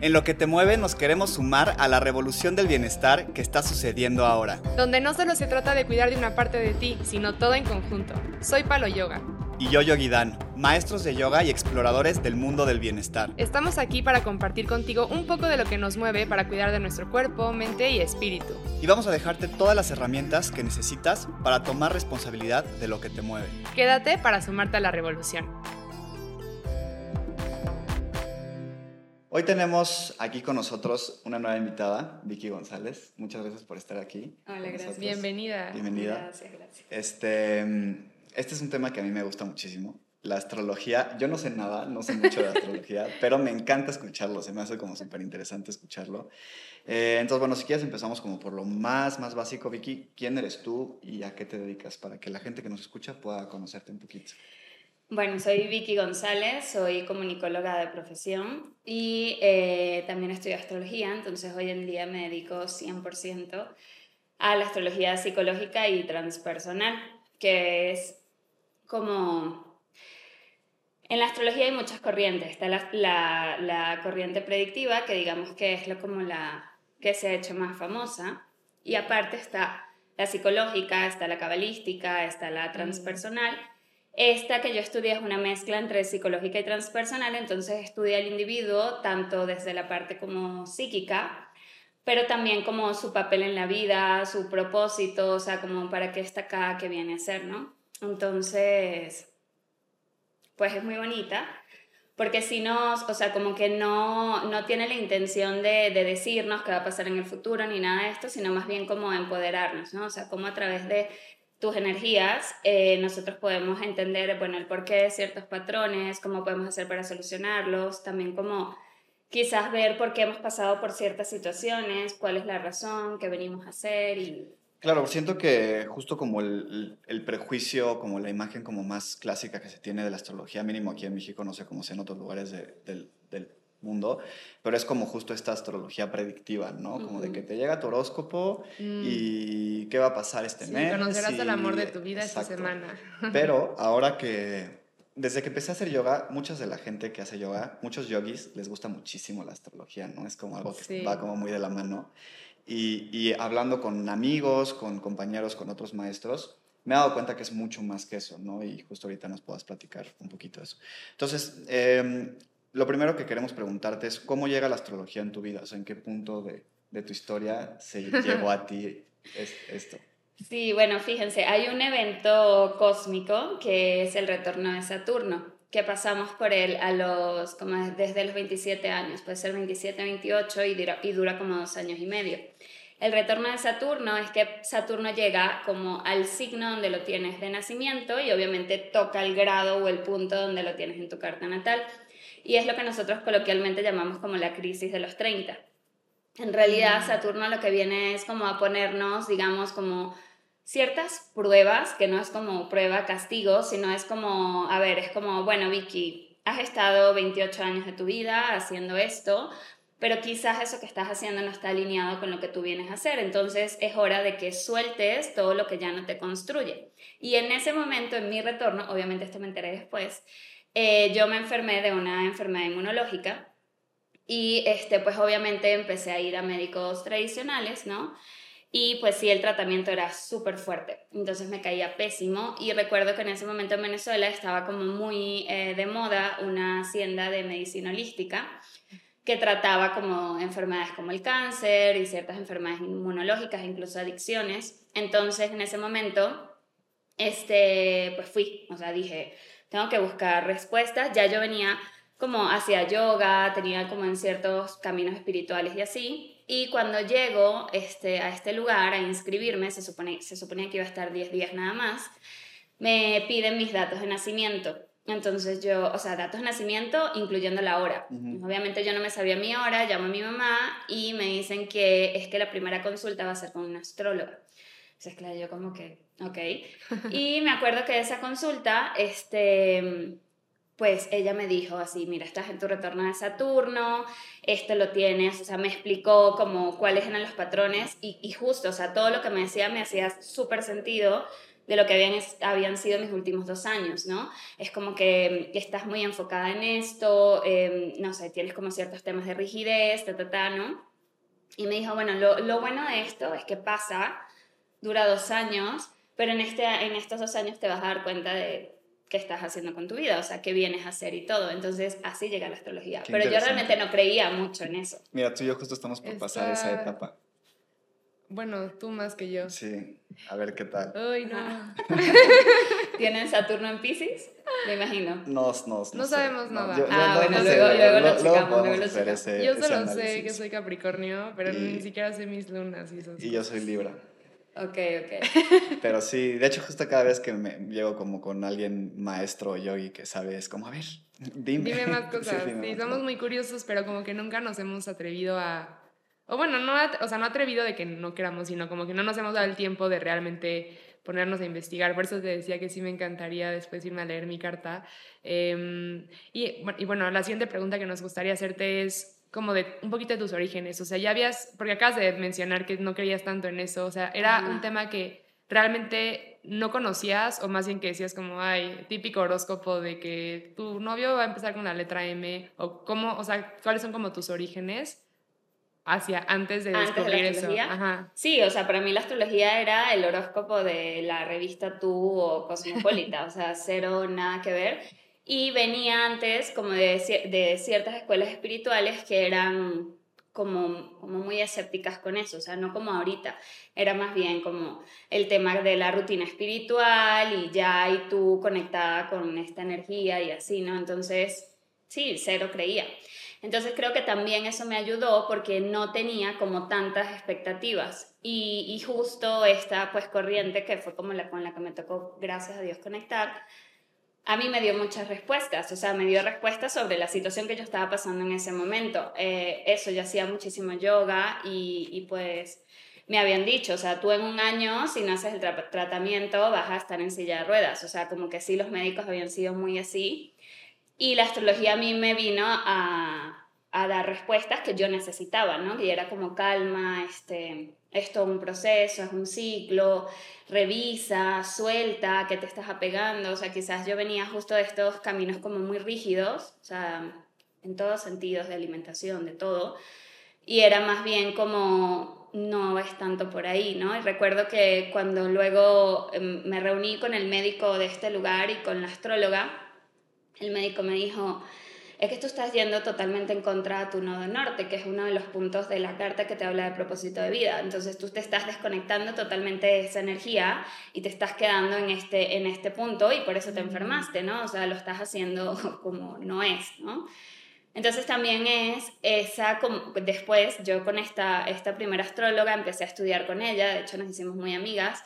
En lo que te mueve nos queremos sumar a la revolución del bienestar que está sucediendo ahora. Donde no solo se trata de cuidar de una parte de ti, sino todo en conjunto. Soy Palo Yoga. Y yo Yogi Dan, maestros de yoga y exploradores del mundo del bienestar. Estamos aquí para compartir contigo un poco de lo que nos mueve para cuidar de nuestro cuerpo, mente y espíritu. Y vamos a dejarte todas las herramientas que necesitas para tomar responsabilidad de lo que te mueve. Quédate para sumarte a la revolución. Hoy tenemos aquí con nosotros una nueva invitada, Vicky González. Muchas gracias por estar aquí. Hola, gracias. Bienvenida. Bienvenida. Gracias, gracias. Este, este es un tema que a mí me gusta muchísimo. La astrología, yo no sé nada, no sé mucho de astrología, pero me encanta escucharlo, se me hace como súper interesante escucharlo. Eh, entonces, bueno, si quieres empezamos como por lo más, más básico. Vicky, ¿quién eres tú y a qué te dedicas? Para que la gente que nos escucha pueda conocerte un poquito. Bueno, soy Vicky González, soy comunicóloga de profesión y eh, también estudio astrología, entonces hoy en día me dedico 100% a la astrología psicológica y transpersonal, que es como... En la astrología hay muchas corrientes, está la, la, la corriente predictiva, que digamos que es lo, como la que se ha hecho más famosa, y aparte está la psicológica, está la cabalística, está la transpersonal. Esta que yo estudié es una mezcla entre psicológica y transpersonal, entonces estudia al individuo tanto desde la parte como psíquica, pero también como su papel en la vida, su propósito, o sea, como para qué está acá, qué viene a ser, ¿no? Entonces, pues es muy bonita, porque si no, o sea, como que no, no tiene la intención de, de decirnos qué va a pasar en el futuro ni nada de esto, sino más bien como empoderarnos, ¿no? O sea, como a través de tus energías, eh, nosotros podemos entender, bueno, el porqué de ciertos patrones, cómo podemos hacer para solucionarlos, también como quizás ver por qué hemos pasado por ciertas situaciones, cuál es la razón, qué venimos a hacer y... Claro, siento que justo como el, el, prejuicio, como la imagen como más clásica que se tiene de la astrología, mínimo aquí en México, no sé cómo sea en otros lugares de, del, del mundo, pero es como justo esta astrología predictiva, ¿no? Como de que te llega tu horóscopo Mm. y qué va a pasar este Sí, mes. conocerás y- el amor de tu vida esta Exacto. semana. Pero ahora que, desde que empecé a hacer yoga, muchas de la gente que hace yoga, muchos yogis, les gusta muchísimo la astrología, ¿no? Es como algo que Sí. va como muy de la mano. Y, y hablando con amigos, con compañeros, con otros maestros, me he dado cuenta que es mucho más que eso, ¿no? Y justo ahorita nos puedas platicar un poquito de eso. Entonces, em, lo primero que queremos preguntarte es, ¿cómo llega la astrología en tu vida? O sea, ¿en qué punto de, de tu historia se llegó a ti es- esto? Sí, bueno, fíjense, hay un evento cósmico que es el retorno de Saturno, que pasamos por él a los, como desde los 27 años, puede ser 27, 28 y dura, y dura como dos años y medio. El retorno de Saturno es que Saturno llega como al signo donde lo tienes de nacimiento y obviamente toca el grado o el punto donde lo tienes en tu carta natal. Y es lo que nosotros coloquialmente llamamos como la crisis de los 30. En realidad, Saturno lo que viene es como a ponernos, digamos, como ciertas pruebas, que no es como prueba castigo, sino es como, a ver, es como, bueno, Vicky, has estado 28 años de tu vida haciendo esto, pero quizás eso que estás haciendo no está alineado con lo que tú vienes a hacer, entonces es hora de que sueltes todo lo que ya no te construye. Y en ese momento, en mi retorno, obviamente esto me enteré después, eh, yo me enfermé de una enfermedad inmunológica y este, pues obviamente empecé a ir a médicos tradicionales, ¿no? Y pues sí, el tratamiento era súper fuerte, entonces me caía pésimo y recuerdo que en ese momento en Venezuela estaba como muy eh, de moda una hacienda de medicina holística que trataba como enfermedades como el cáncer y ciertas enfermedades inmunológicas, incluso adicciones. Entonces en ese momento, este, pues fui, o sea, dije, tengo que buscar respuestas, ya yo venía como hacia yoga, tenía como en ciertos caminos espirituales y así. Y cuando llego este, a este lugar a inscribirme, se, supone, se suponía que iba a estar 10 días nada más, me piden mis datos de nacimiento. Entonces yo, o sea, datos de nacimiento incluyendo la hora. Ujú. Obviamente yo no me sabía mi hora, llamo a mi mamá y me dicen que es que la primera consulta va a ser con una astróloga. Entonces, claro, yo como que, ok. Y me acuerdo que esa consulta, este, pues ella me dijo así, mira, estás en tu retorno de Saturno, esto lo tienes, o sea, me explicó como cuáles eran los patrones y, y justo, o sea, todo lo que me decía me hacía súper sentido, de lo que habían, habían sido mis últimos dos años, ¿no? Es como que, estás muy enfocada en esto, em, no sé, tienes como ciertos temas de rigidez, ta, ta, ta, ¿no? Y me dijo, bueno, lo, lo bueno de esto es que pasa, dura dos años, pero en, este, en estos dos años te vas a dar cuenta de qué estás haciendo con tu vida, o sea, qué vienes a hacer y todo. Entonces, así llega la astrología. Pero yo realmente no creía mucho en eso. Mira, tú y yo justo estamos por pasar esa etapa. Bueno, tú más que yo. Sí, a ver qué tal. Uy, no. ¿Tienen Saturno en Pisces? Me imagino. No, no, no, sabemos nada. ah, bueno, luego, luego, lo checamos, luego lo checamos. yo solo sé que soy Capricornio, pero ni siquiera sé mis lunas y eso. Y yo soy Libra. Ok, ok. Pero sí, de hecho justo cada vez que me llego como con alguien maestro o yogi que sabe, es como, a ver, dime. Dime más cosas. Sí, somos muy curiosos, pero como que nunca nos hemos atrevido a... O bueno, no, o sea, no atrevido de que no queramos, sino como que no nos hemos dado el tiempo de realmente ponernos a investigar. Por eso te decía que sí me encantaría después irme a leer mi carta. Em, y, y bueno, la siguiente pregunta que nos gustaría hacerte es, como de un poquito de tus orígenes, o sea, ya habías, porque acabas de mencionar que no creías tanto en eso, o sea, era un tema que realmente no conocías o más bien que decías como, ay, típico horóscopo de que tu novio va a empezar con la letra M o cómo, o sea, cuáles son como tus orígenes hacia antes de descubrir eso. Sí, o sea, para mí la astrología era el horóscopo de la revista Tú o Cosmopolita, o sea, cero nada que ver y venía antes como de, de ciertas escuelas espirituales que eran como, como muy escépticas con eso, o sea, no como ahorita, era más bien como el tema de la rutina espiritual y ya y tú conectada con esta energía y así, ¿no? Entonces, sí, cero creía. Entonces creo que también eso me ayudó porque no tenía como tantas expectativas y, y justo esta pues corriente que fue como la con la que me tocó, gracias a Dios, conectar, a mí me dio muchas respuestas, o sea, me dio respuestas sobre la situación que yo estaba pasando en ese momento. Eh, eso, yo hacía muchísimo yoga y, y, pues me habían dicho, o sea, tú en un año, si no haces el tratamiento, vas a estar en silla de ruedas, o sea, como que sí, los médicos habían sido muy así. Y la astrología a mí me vino a, a dar respuestas que yo necesitaba, ¿no? Y era como calma, este, es un proceso, es un ciclo, revisa, suelta, que te estás apegando, o sea, quizás yo venía justo de estos caminos como muy rígidos, o sea, en todos sentidos de alimentación, de todo, y era más bien como, no es tanto por ahí, ¿no? Y recuerdo que cuando luego em, me reuní con el médico de este lugar y con la astróloga, el médico me dijo, es que tú estás yendo totalmente en contra de tu nodo norte, que es uno de los puntos de la carta que te habla de propósito de vida. Entonces tú te estás desconectando totalmente de esa energía y te estás quedando en este, en este punto y por eso te enfermaste, ¿no? O sea, lo estás haciendo como no es, ¿no? Entonces también es esa, después yo con esta, esta primera astróloga empecé a estudiar con ella, de hecho nos hicimos muy amigas,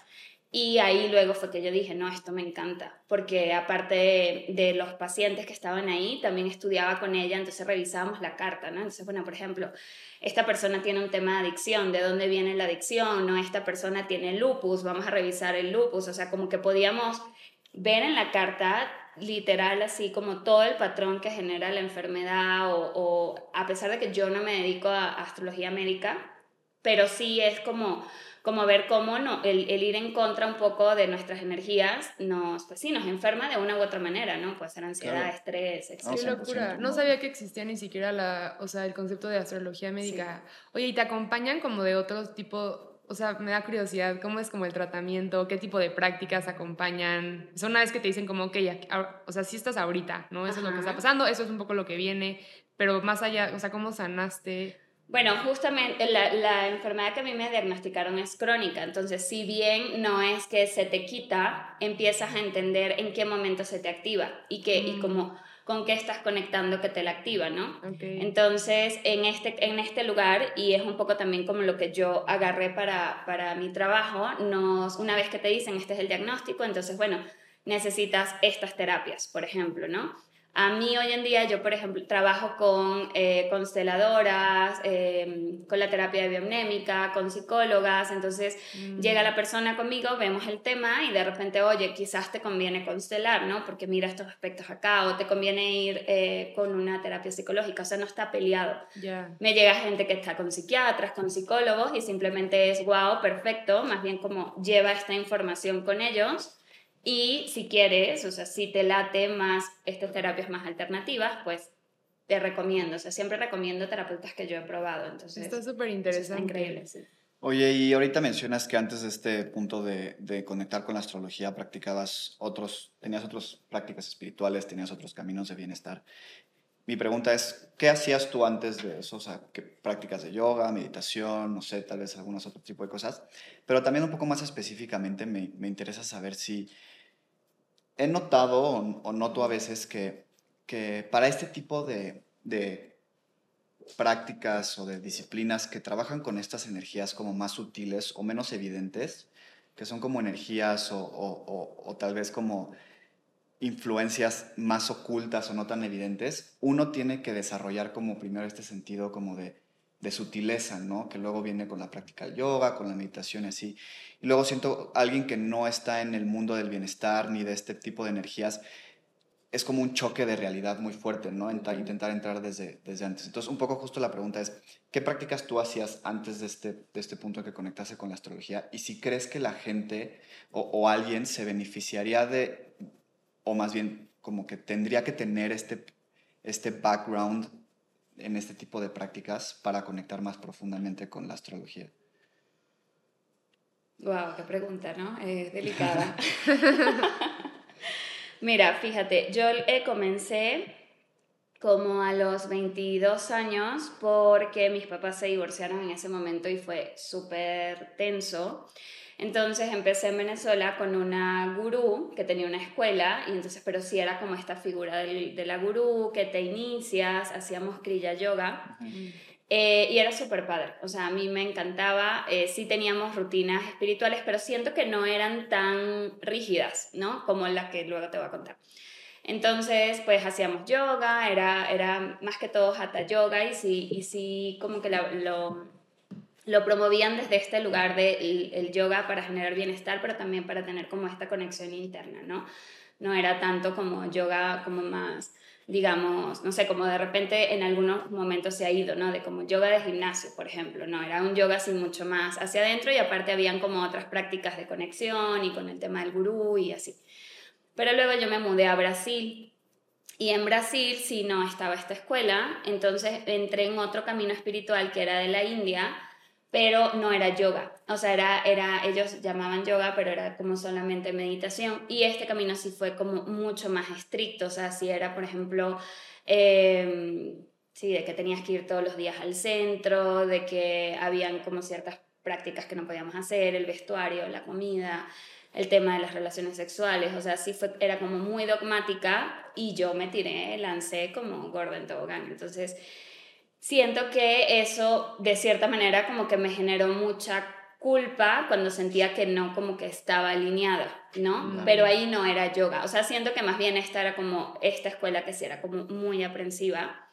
y ahí luego fue que yo dije, no, esto me encanta, porque aparte de, los pacientes que estaban ahí, también estudiaba con ella, entonces revisábamos la carta, ¿no? Entonces, bueno, por ejemplo, esta persona tiene un tema de adicción, ¿de dónde viene la adicción? ¿No? Esta persona tiene lupus, vamos a revisar el lupus, o sea, como que podíamos ver en la carta literal así como todo el patrón que genera la enfermedad o, o a pesar de que yo no me dedico a astrología médica, pero sí es como como ver cómo no, el, ir en contra un poco de nuestras energías nos, pues sí, nos enferma de una u otra manera, ¿no? Puede ser ansiedad, estrés, etc. Qué locura. No sabía que existía ni siquiera la, o sea, el concepto de astrología médica. Oye, ¿y te acompañan como de otro tipo o sea, me da curiosidad, ¿cómo es como el tratamiento? ¿Qué tipo de prácticas acompañan? Son una vez que te dicen como, ok, o sea, sí estás ahorita, ¿no? Eso es lo que está pasando, eso es un poco lo que viene, pero más allá, o sea, ¿cómo sanaste? Bueno, justamente la, la, enfermedad que a mí me diagnosticaron es crónica, entonces si bien no es que se te quita, empiezas a entender en qué momento se te activa y, que, y mm. como con qué estás conectando que te la activa, ¿no? Entonces, en este, en este lugar, y es un poco también como lo que yo agarré para, para mi trabajo, nos, una vez que te dicen este es el diagnóstico, entonces, bueno, necesitas estas terapias, por ejemplo, ¿no? A mí hoy en día, yo por ejemplo, trabajo con eh, consteladoras, em, con la terapia biomnémica, con psicólogas, entonces Mm. llega la persona conmigo, vemos el tema y de repente, oye, quizás te conviene constelar, ¿no? Porque mira estos aspectos acá, o te conviene ir eh, con una terapia psicológica, o sea, no está peleado. Ya. Me llega gente que está con psiquiatras, con psicólogos y simplemente es, wow, perfecto, más bien como lleva esta información con ellos y si quieres, o sea, si te late más estas terapias más alternativas, pues te recomiendo, o sea, siempre recomiendo terapeutas que yo he probado, entonces Está súper interesante. está increíble, sí. Oye, y ahorita mencionas que antes de este punto de, de conectar con la astrología practicabas otros, tenías otras prácticas espirituales, tenías otros caminos de bienestar. Mi pregunta es, ¿qué hacías tú antes de eso? O sea, ¿qué prácticas de yoga, meditación, no sé, tal vez algunos otro tipo de cosas? Pero también un poco más específicamente me, me interesa saber si he notado o, noto a veces que, que para este tipo de, de prácticas o de disciplinas que trabajan con estas energías como más sutiles o menos evidentes, que son como energías o- o- o tal vez como influencias más ocultas o no tan evidentes, uno tiene que desarrollar como primero este sentido como de, de sutileza, ¿no? Que luego viene con la práctica del yoga, con la meditación y así. Y luego siento alguien que no está en el mundo del bienestar ni de este tipo de energías, es como un choque de realidad muy fuerte, ¿no? Enta- intentar entrar desde, desde antes. Entonces, un poco justo la pregunta es, ¿qué prácticas tú hacías antes de este, de este punto en que conectase con la astrología? Y si crees que la gente o, o alguien se beneficiaría de, o más bien como que tendría que tener este, este background en este tipo de prácticas para conectar más profundamente con la astrología. Wow, qué pregunta, ¿no? Es delicada. Mira, fíjate, yo eh, comencé como a los 22 años porque mis papás se divorciaron en ese momento y fue súper tenso. Entonces empecé en Venezuela con una gurú que tenía una escuela, y entonces, pero sí era como esta figura del- de la gurú que te inicias, hacíamos kriya yoga. Eh, y era súper padre, o sea, a mí me encantaba, eh, sí teníamos rutinas espirituales, pero siento que no eran tan rígidas, ¿no? Como las que luego te voy a contar. Entonces, pues hacíamos yoga, era, era más que todo hatha yoga y sí, y sí como que la- lo, lo promovían desde este lugar del el yoga para generar bienestar, pero también para tener como esta conexión interna, ¿no? No era tanto como yoga como más digamos, no sé, como de repente en algunos momentos se ha ido, ¿no? De como yoga de gimnasio, por ejemplo, ¿no? Era un yoga así mucho más hacia adentro y aparte habían como otras prácticas de conexión y con el tema del gurú y así. Pero luego yo me mudé a Brasil y en Brasil sí no estaba esta escuela, entonces entré en otro camino espiritual que era de la India, pero no era yoga. O sea, era, era, ellos llamaban yoga, pero era como solamente meditación. Y este camino sí fue como mucho más estricto. O sea, si era, por ejemplo, eh, sí, de que tenías que ir todos los días al centro, de que habían como ciertas prácticas que no podíamos hacer, el vestuario, la comida, el tema de las relaciones sexuales. O sea, sí fue, era como muy dogmática y yo me tiré, lancé como gorda en tobogán. Entonces siento que eso de cierta manera como que me generó mucha culpa cuando sentía que no como que estaba alineada, ¿no? Pero ahí no era yoga, o sea, siento que más bien esta era como esta escuela que sí era como muy aprensiva,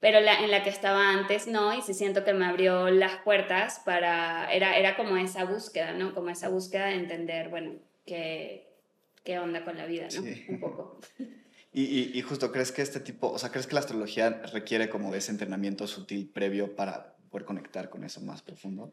pero la, en la que estaba antes no, y sí siento que me abrió las puertas para, era, era como esa búsqueda, ¿no? Como esa búsqueda de entender, bueno, qué, qué onda con la vida, ¿no? Sí. Un poco. Y, y, justo, ¿crees que este tipo, o sea, crees que la astrología requiere como ese entrenamiento sutil previo para poder conectar con eso más profundo?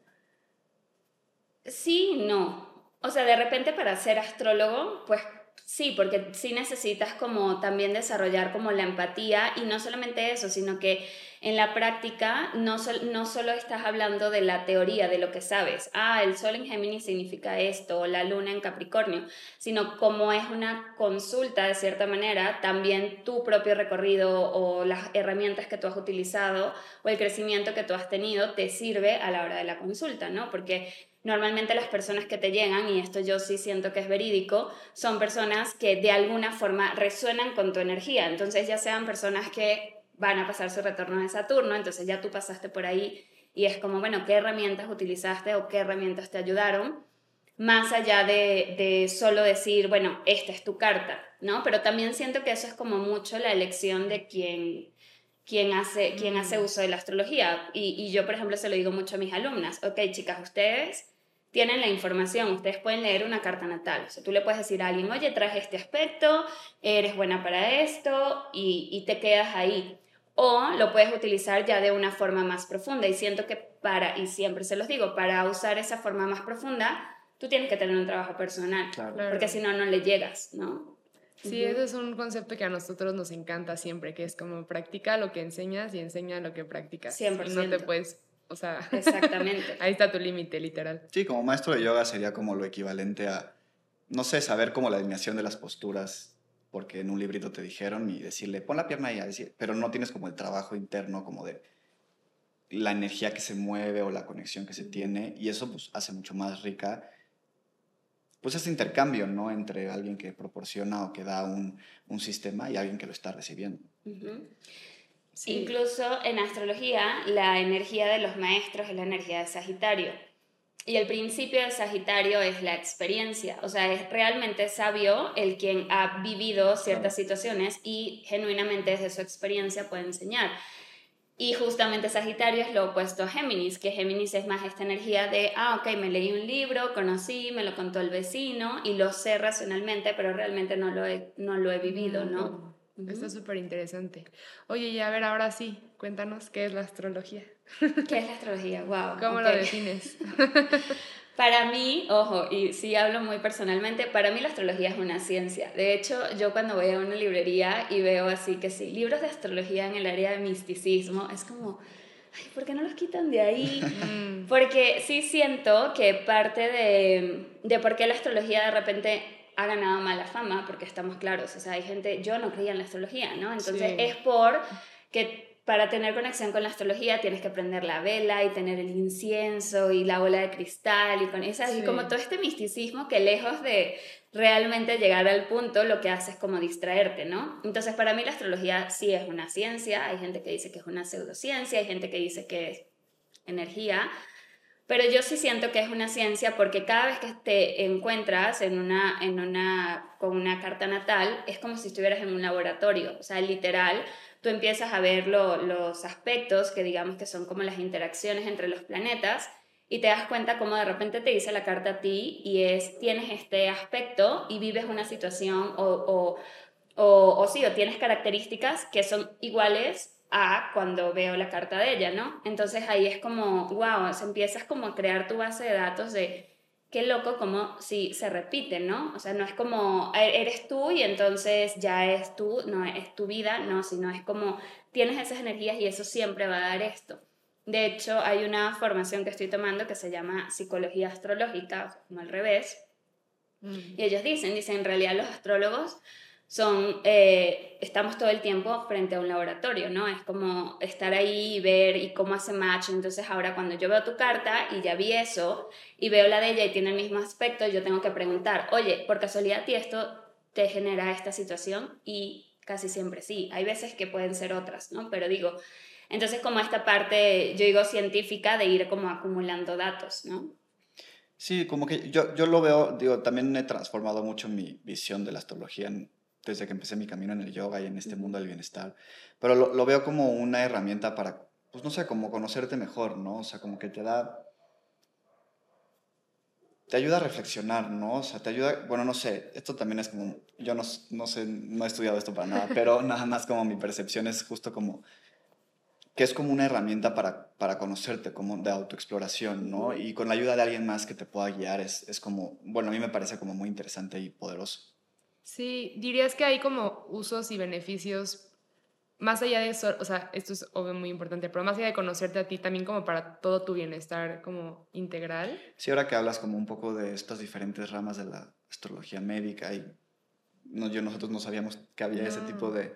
Sí, no. O sea, de repente para ser astrólogo, pues sí, porque sí necesitas como también desarrollar como la empatía y no solamente eso, sino que en la práctica no, sol- no solo estás hablando de la teoría, de lo que sabes, ah, el sol en Géminis significa esto, o la luna en Capricornio, sino como es una consulta de cierta manera, también tu propio recorrido o las herramientas que tú has utilizado o el crecimiento que tú has tenido te sirve a la hora de la consulta, ¿no? Porque normalmente las personas que te llegan, y esto yo sí siento que es verídico, son personas que de alguna forma resuenan con tu energía. Entonces ya sean personas que van a pasar su retorno de Saturno, entonces ya tú pasaste por ahí y es como, bueno, ¿qué herramientas utilizaste o qué herramientas te ayudaron? más allá de, de, solo decir, bueno, esta es tu carta, ¿no? Pero también siento que eso es como mucho la elección de quien, quien, hace, quien hace mm. uso de la astrología. Y, y yo, por ejemplo, se lo digo mucho a mis alumnas, ok, chicas, ustedes tienen la información, ustedes pueden leer una carta natal. O sea, tú le puedes decir a alguien, oye, traes este aspecto, eres buena para esto, y, y te quedas ahí. O lo puedes utilizar ya de una forma más profunda. Y siento que para, y siempre se los digo, para usar esa forma más profunda, tú tienes que tener un trabajo personal, porque si no, no le llegas, ¿no? Sí, ese es un concepto que a nosotros nos encanta siempre, que es como practica lo que enseñas y enseña lo que practicas. Siempre. Y no te puedes, o sea, exactamente. ahí está tu límite, literal. Sí, como maestro de yoga sería como lo equivalente a, no sé, saber como la alineación de las posturas, porque en un librito te dijeron y decirle, pon la pierna ahí, decir, pero no tienes como el trabajo interno como de la energía que se mueve o la conexión que se tiene y eso pues hace mucho más rica pues ese intercambio, ¿no? Entre alguien que proporciona o que da un, un sistema y alguien que lo está recibiendo. Incluso en astrología, la energía de los maestros es la energía de Sagitario. Y el principio de Sagitario es la experiencia, o sea, es realmente sabio el quien ha vivido ciertas situaciones y genuinamente desde su experiencia puede enseñar. Y justamente Sagitario es lo opuesto a Géminis, que Géminis es más esta energía de, ah, ok, me leí un libro, conocí, me lo contó el vecino y lo sé racionalmente, pero realmente no lo he, no lo he vivido, ¿no? Está súper interesante. Oye, y a ver, ahora sí, cuéntanos qué es la astrología. ¿Qué es la astrología? Wow. ¿Cómo lo defines? Para mí, ojo, y sí hablo muy personalmente, para mí la astrología es una ciencia. De hecho, yo cuando voy a una librería y veo así que sí, libros de astrología en el área de misticismo, es como, ay, ¿por qué no los quitan de ahí? Mm. Porque sí siento que parte de, de por qué la astrología de repente ha ganado mala fama, porque estamos claros, o sea, hay gente, yo no creía en la astrología, ¿no? Entonces es por que para tener conexión con la astrología tienes que prender la vela y tener el incienso y la bola de cristal y con esa y como todo este misticismo que lejos de realmente llegar al punto lo que hace es como distraerte, ¿no? Entonces para mí la astrología sí es una ciencia, hay gente que dice que es una pseudociencia, hay gente que dice que es energía, pero yo sí siento que es una ciencia porque cada vez que te encuentras en una, en una, con una carta natal es como si estuvieras en un laboratorio, o sea, literal tú empiezas a ver los aspectos que digamos que son como las interacciones entre los planetas y te das cuenta como de repente te dice la carta a ti y es, tienes este aspecto y vives una situación o, o, o, o sí, o tienes características que son iguales a cuando veo la carta de ella, ¿no? Entonces ahí es como, wow, empiezas como a crear tu base de datos de qué loco como si se repite, ¿no? O sea, no es como e-, eres tú y entonces ya es tú, no es tu vida, no, sino es como tienes esas energías y eso siempre va a dar esto. De hecho, hay una formación que estoy tomando que se llama psicología astrológica, como al revés. Mm. Y ellos dicen, dicen, en realidad los astrólogos son, eh, estamos todo el tiempo frente a un laboratorio, ¿no? Es como estar ahí y ver y cómo hace match. Entonces ahora cuando yo veo tu carta y ya vi eso y veo la de ella y tiene el mismo aspecto, yo tengo que preguntar, oye, por casualidad ti esto te genera esta situación y casi siempre sí. Hay veces que pueden ser otras, ¿no? Pero digo, entonces como esta parte, yo digo científica, de ir como acumulando datos, ¿no? Sí, como que yo, yo lo veo, digo, también he transformado mucho mi visión de la astrología en desde que empecé mi camino en el yoga y en este mundo del bienestar. Pero lo, lo, veo como una herramienta para, pues no sé, como conocerte mejor, ¿no? O sea, como que te da... Te ayuda a reflexionar, ¿no? O sea, te ayuda, bueno, no sé, esto también es como, yo no, no sé, no he estudiado esto para nada, pero nada más como mi percepción es justo como que es como una herramienta para, para conocerte, como de autoexploración, ¿no? Y con la ayuda de alguien más que te pueda guiar es, es como, bueno, a mí me parece como muy interesante y poderoso. Sí, dirías que hay como usos y beneficios más allá de eso, o sea, esto es obvio muy importante, pero más allá de conocerte a ti, también como para todo tu bienestar como integral. Sí, ahora que hablas como un poco de estas diferentes ramas de la astrología médica y no, yo, nosotros no sabíamos que había ese tipo de...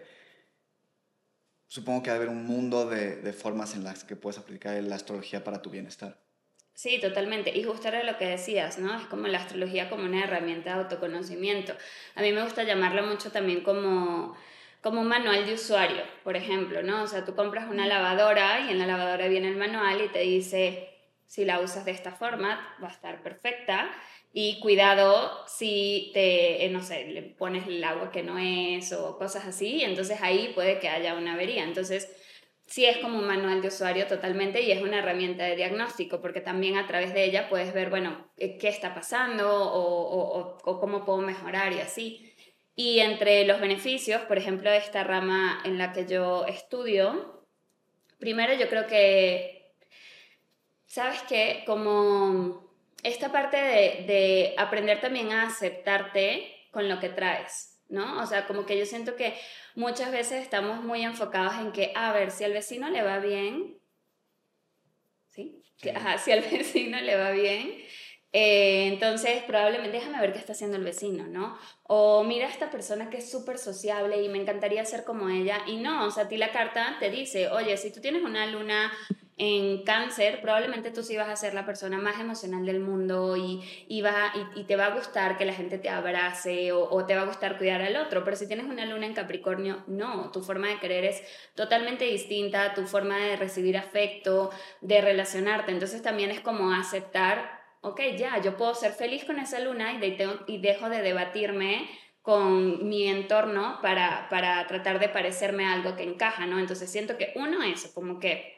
Supongo que debe haber un mundo de, de formas en las que puedes aplicar la astrología para tu bienestar. Sí, totalmente. Y justo era lo que decías, ¿no? Es como la astrología como una herramienta de autoconocimiento. A mí me gusta llamarla mucho también como, como un manual de usuario, por ejemplo, ¿no? O sea, tú compras una lavadora y en la lavadora viene el manual y te dice, si la usas de esta forma, va a estar perfecta. Y cuidado si te, eh, no sé, le pones el agua que no es o cosas así, entonces ahí puede que haya una avería. Entonces, sí es como un manual de usuario totalmente y es una herramienta de diagnóstico, porque también a través de ella puedes ver, bueno, eh, qué está pasando o, o cómo puedo mejorar y así. Y entre los beneficios, por ejemplo, de esta rama en la que yo estudio, primero yo creo que, ¿sabes qué? Como esta parte de, aprender también a aceptarte con lo que traes, ¿no? O sea, como que yo siento que muchas veces estamos muy enfocados en que, a ver, si al vecino le va bien, ¿sí? Ajá, si al vecino le va bien, eh, entonces, probablemente, déjame ver qué está haciendo el vecino, ¿no? O mira a esta persona que es súper sociable y me encantaría ser como ella. Y no, o sea, a ti la carta te dice, oye, si tú tienes una luna en cáncer, probablemente tú sí vas a ser la persona más emocional del mundo y, y, va, y, te va a gustar que la gente te abrace o, te va a gustar cuidar al otro. Pero si tienes una luna en Capricornio, no, tu forma de querer es totalmente distinta, tu forma de recibir afecto, de relacionarte. Entonces también es como aceptar ok, ya, yo puedo ser feliz con esa luna y, y dejo de debatirme con mi entorno para, para tratar de parecerme algo que encaja, ¿no? Entonces siento que uno es como que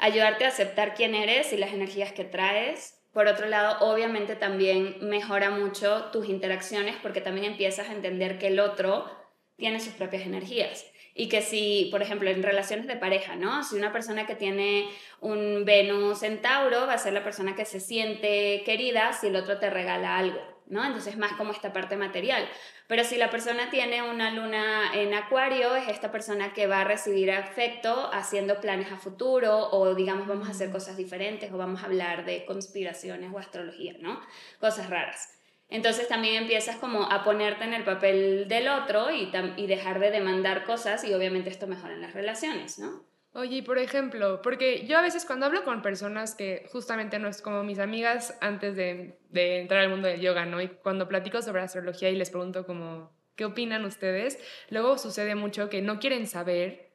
ayudarte a aceptar quién eres y las energías que traes. Por otro lado, obviamente también mejora mucho tus interacciones porque también empiezas a entender que el otro tiene sus propias energías y que si, por ejemplo, en relaciones de pareja, ¿no? Si una persona que tiene un Venus en Tauro va a ser la persona que se siente querida si el otro te regala algo, ¿no? Entonces más como esta parte material. Pero si la persona tiene una luna en Acuario, es esta persona que va a recibir afecto haciendo planes a futuro o digamos vamos a hacer cosas diferentes o vamos a hablar de conspiraciones o astrología, ¿no? Cosas raras. Entonces también empiezas como a ponerte en el papel del otro y, y dejar de demandar cosas y obviamente esto mejora en las relaciones, ¿no? Oye, por ejemplo, porque yo a veces cuando hablo con personas que justamente no es como mis amigas antes de, de, entrar al mundo del yoga, ¿no? Y cuando platico sobre astrología y les pregunto como, ¿qué opinan ustedes? Luego sucede mucho que no quieren saber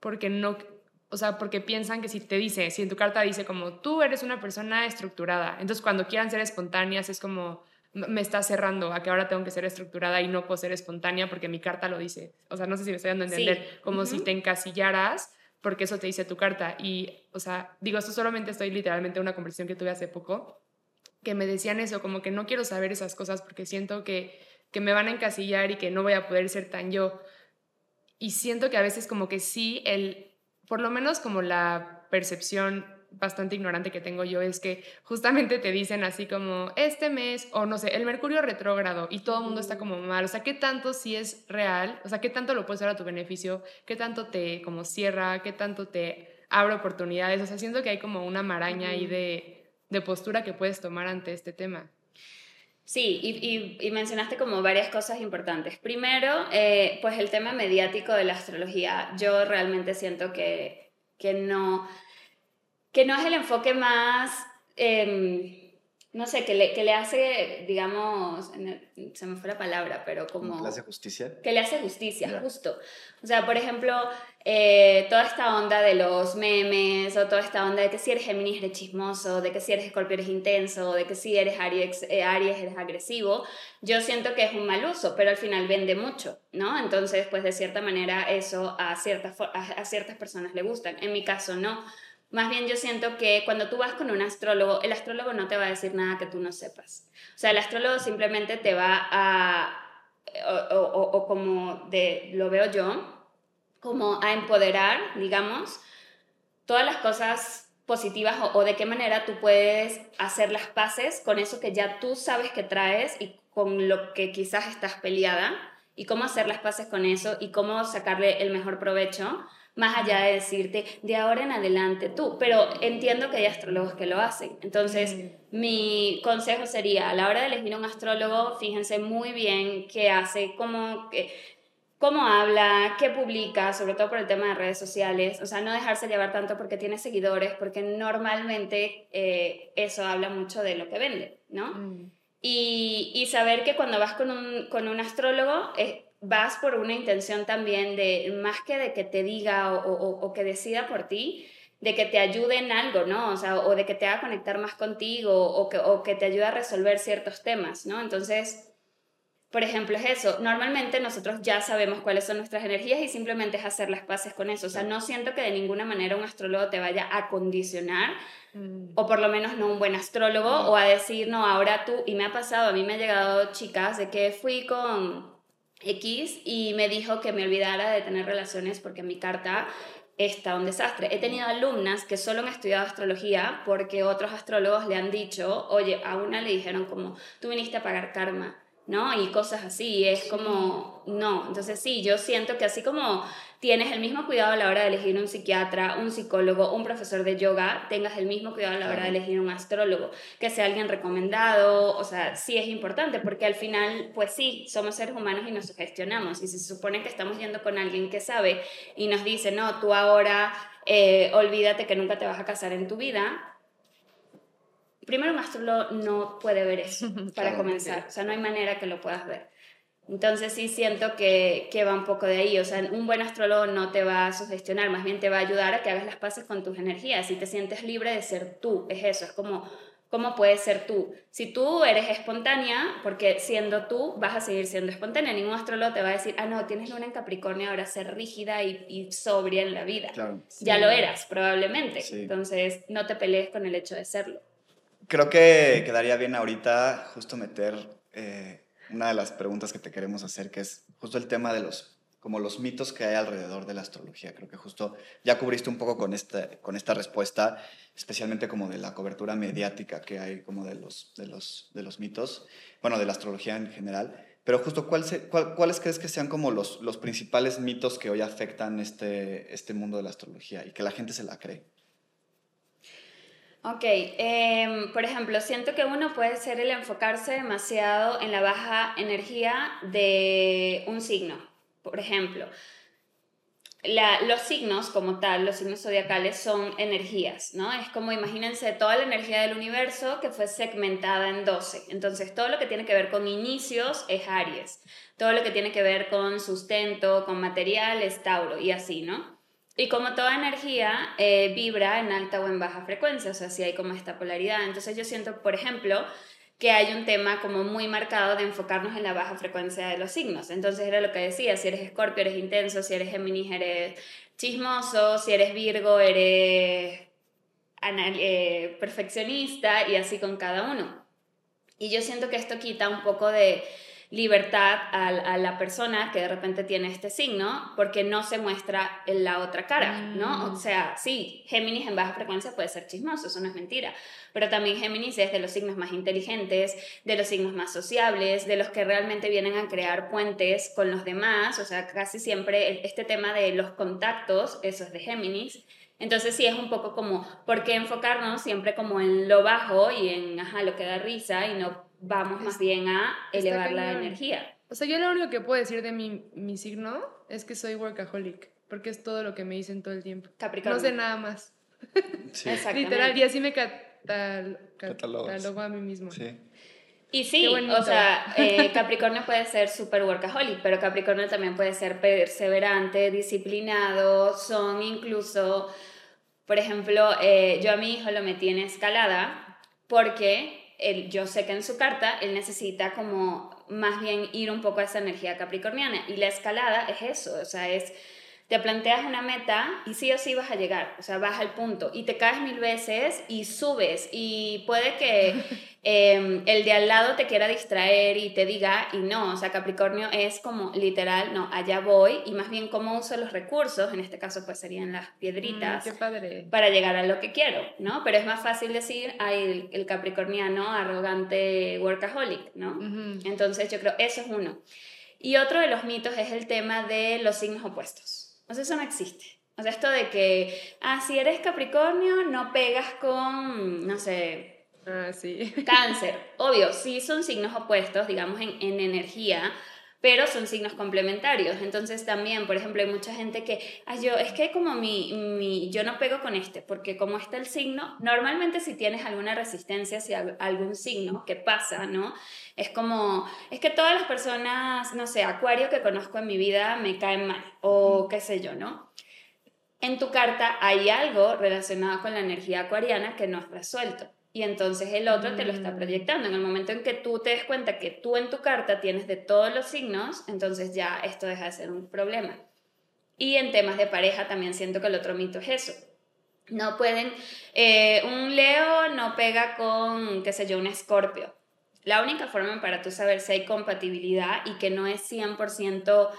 porque no, o sea, porque piensan que si te dice, si en tu carta dice como, tú eres una persona estructurada, entonces cuando quieran ser espontáneas es como, me está cerrando a que ahora tengo que ser estructurada y no puedo ser espontánea porque mi carta lo dice. O sea, no sé si me estoy dando a entender, como si te encasillaras porque eso te dice tu carta. Y, o sea, digo, esto solamente estoy literalmente en una conversación que tuve hace poco, que me decían eso, como que no quiero saber esas cosas porque siento que, que me van a encasillar y que no voy a poder ser tan yo. Y siento que a veces como que sí, el, por lo menos como la percepción bastante ignorante que tengo yo es que justamente te dicen así como este mes o no sé, el mercurio retrógrado y todo el mundo está como mal, o sea, ¿qué tanto si es real? O sea, ¿qué tanto lo puedes usar a tu beneficio? ¿Qué tanto te como cierra? ¿Qué tanto te abre oportunidades? O sea, siento que hay como una maraña ahí de, de postura que puedes tomar ante este tema. Sí, y, y, mencionaste como varias cosas importantes. Primero, eh, pues el tema mediático de la astrología. Yo realmente siento que, que no, que no es el enfoque más, em, no sé, que le, que le hace, digamos, se me fue la palabra, pero como... ¿Que le hace justicia? Que le hace justicia, justo. O sea, por ejemplo, eh, toda esta onda de los memes o toda esta onda de que si eres Géminis eres chismoso, de que si eres Escorpio eres intenso, de que si eres Aries, eh, Aries eres agresivo, yo siento que es un mal uso, pero al final vende mucho, ¿no? Entonces, pues de cierta manera eso a ciertas, a, a ciertas personas le gustan. En mi caso no más bien yo siento que cuando tú vas con un astrólogo, el astrólogo no te va a decir nada que tú no sepas. O sea, el astrólogo simplemente te va a, o, como de, lo veo yo, como a empoderar, digamos, todas las cosas positivas o, de qué manera tú puedes hacer las paces con eso que ya tú sabes que traes y con lo que quizás estás peleada y cómo hacer las paces con eso y cómo sacarle el mejor provecho más allá de decirte de ahora en adelante tú, pero entiendo que hay astrólogos que lo hacen. Entonces, mi consejo sería, a la hora de elegir un astrólogo, fíjense muy bien qué hace, cómo, cómo habla, qué publica, sobre todo por el tema de redes sociales, o sea, no dejarse llevar tanto porque tiene seguidores, porque normalmente eh, eso habla mucho de lo que vende, ¿no? Mm. Y, y, saber que cuando vas con un, con un astrólogo, es vas por una intención también de, más que de que te diga o, que decida por ti, de que te ayude en algo, ¿no? O sea, o de que te haga conectar más contigo o que, o que te ayude a resolver ciertos temas, ¿no? Entonces, por ejemplo, es eso. Normalmente nosotros ya sabemos cuáles son nuestras energías y simplemente es hacer las paces con eso. O sea, no siento que de ninguna manera un astrólogo te vaya a condicionar, mm. o por lo menos no un buen astrólogo, o a decir, no, ahora tú, y me ha pasado, a mí me ha llegado chicas de que fui con X y me dijo que me olvidara de tener relaciones porque mi carta está un desastre. He tenido alumnas que solo han estudiado astrología porque otros astrólogos le han dicho, oye, a una le dijeron como, tú viniste a pagar karma ¿no? Y cosas así, es como, no, entonces sí, yo siento que así como tienes el mismo cuidado a la hora de elegir un psiquiatra, un psicólogo, un profesor de yoga, tengas el mismo cuidado a la hora de elegir un astrólogo, que sea alguien recomendado, o sea, sí es importante, porque al final, pues sí, somos seres humanos y nos sugestionamos, y si se supone que estamos yendo con alguien que sabe y nos dice, no, tú ahora eh, olvídate que nunca te vas a casar en tu vida, primero un astrólogo no puede ver eso para comenzar, o sea, no hay manera que lo puedas ver. Entonces sí siento que, que, va un poco de ahí, o sea, un buen astrólogo no te va a sugestionar, más bien te va a ayudar a que hagas las paces con tus energías y te sientes libre de ser tú, es eso, es como, ¿cómo puedes ser tú? Si tú eres espontánea, porque siendo tú vas a seguir siendo espontánea, ningún astrólogo te va a decir, ah, no, tienes luna en Capricornio, ahora ser rígida y, y sobria en la vida. Ya lo eras, probablemente, entonces no te pelees con el hecho de serlo. Creo que quedaría bien ahorita justo meter eh, una de las preguntas que te queremos hacer, que es justo el tema de los como los mitos que hay alrededor de la astrología. Creo que justo ya cubriste un poco con esta, con esta respuesta, especialmente como de la cobertura mediática que hay como de los, de los, de los mitos, bueno, de la astrología en general. Pero justo, ¿cuál ¿cuáles crees que sean como los, los principales mitos que hoy afectan este, este mundo de la astrología y que la gente se la cree? Ok, em, por ejemplo, siento que uno puede ser el enfocarse demasiado en la baja energía de un signo. Por ejemplo, los signos como tal, los signos zodiacales son energías, ¿no? Es como imagínense toda la energía del universo que fue segmentada en 12. Entonces, todo lo que tiene que ver con inicios es Aries, todo lo que tiene que ver con sustento, con material es Tauro y así, ¿no? Y como toda energía eh, vibra en alta o en baja frecuencia, o sea, si hay como esta polaridad. Entonces yo siento, por ejemplo, que hay un tema como muy marcado de enfocarnos en la baja frecuencia de los signos. Entonces era lo que decía, si eres escorpio eres intenso, si eres Géminis eres chismoso, si eres Virgo eres eh, perfeccionista y así con cada uno. Y yo siento que esto quita un poco de libertad a, la persona que de repente tiene este signo porque no se muestra en la otra cara, ¿no? O mm. sea, sí, Géminis en baja frecuencia puede ser chismoso, eso no es mentira, pero también Géminis es de los signos más inteligentes, de los signos más sociables, de los que realmente vienen a crear puentes con los demás, o sea, casi siempre este tema de los contactos, eso es de Géminis. Entonces sí es un poco como, ¿por qué enfocarnos siempre como en lo bajo y en, ajá, lo que da risa y no vamos más bien a elevar la energía. O sea, yo lo único que puedo decir de mi, mi signo es que soy workaholic, porque es todo lo que me dicen todo el tiempo. Capricornio. No sé nada más. Sí. Literal, y así me catal, catalogo a mí mismo. Sí. Y sí, o sea, eh, Capricornio puede ser súper workaholic, pero Capricornio también puede ser perseverante, disciplinado, son incluso, por ejemplo, eh, yo a mi hijo lo metí en escalada porque yo sé que en su carta él necesita como más bien ir un poco a esa energía capricorniana y la escalada es eso, o sea, es te planteas una meta y sí o sí vas a llegar, o sea, vas al punto y te caes mil veces y subes y puede que em, el de al lado te quiera distraer y te diga y no, o sea, Capricornio es como literal, no, allá voy y más bien cómo uso los recursos, en este caso pues serían las piedritas, mm, para llegar a lo que quiero, ¿no? Pero es más fácil decir, ay, el, capricorniano arrogante workaholic, ¿no? Entonces yo creo, eso es uno. Y otro de los mitos es el tema de los signos opuestos. O sea, eso no existe. O sea, esto de que, ah, si eres Capricornio, no pegas con, no sé, ah, sí. cáncer. Obvio, sí son signos opuestos, digamos, en, en energía, pero son signos complementarios. Entonces también, por ejemplo, hay mucha gente que, ay, yo, es que como mi, mi, yo no pego con este, porque como está el signo, normalmente si tienes alguna resistencia hacia algún signo, ¿qué pasa, no? Es como, es que todas las personas, no sé, acuario que conozco en mi vida me caen mal, o qué sé yo, ¿no? en tu carta hay algo relacionado con la energía acuariana que no has resuelto. Y entonces el otro te lo está Mm. proyectando. En el momento en que tú te des cuenta que tú en tu carta tienes de todos los signos, entonces ya esto deja de ser un problema. Y en temas de pareja también siento que el otro mito es eso. No pueden, eh, un Leo no pega con, qué sé yo, un Escorpio. La única forma para tú saber si hay compatibilidad y que no es 100%,